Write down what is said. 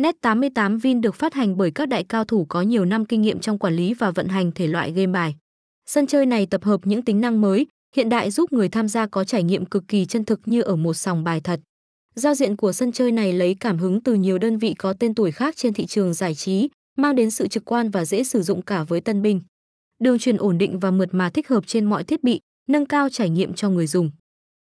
Net 88 Vin được phát hành bởi các đại cao thủ có nhiều năm kinh nghiệm trong quản lý và vận hành thể loại game bài. Sân chơi này tập hợp những tính năng mới, hiện đại giúp người tham gia có trải nghiệm cực kỳ chân thực như ở một sòng bài thật. Giao diện của sân chơi này lấy cảm hứng từ nhiều đơn vị có tên tuổi khác trên thị trường giải trí, mang đến sự trực quan và dễ sử dụng cả với tân binh. Đường truyền ổn định và mượt mà thích hợp trên mọi thiết bị, nâng cao trải nghiệm cho người dùng.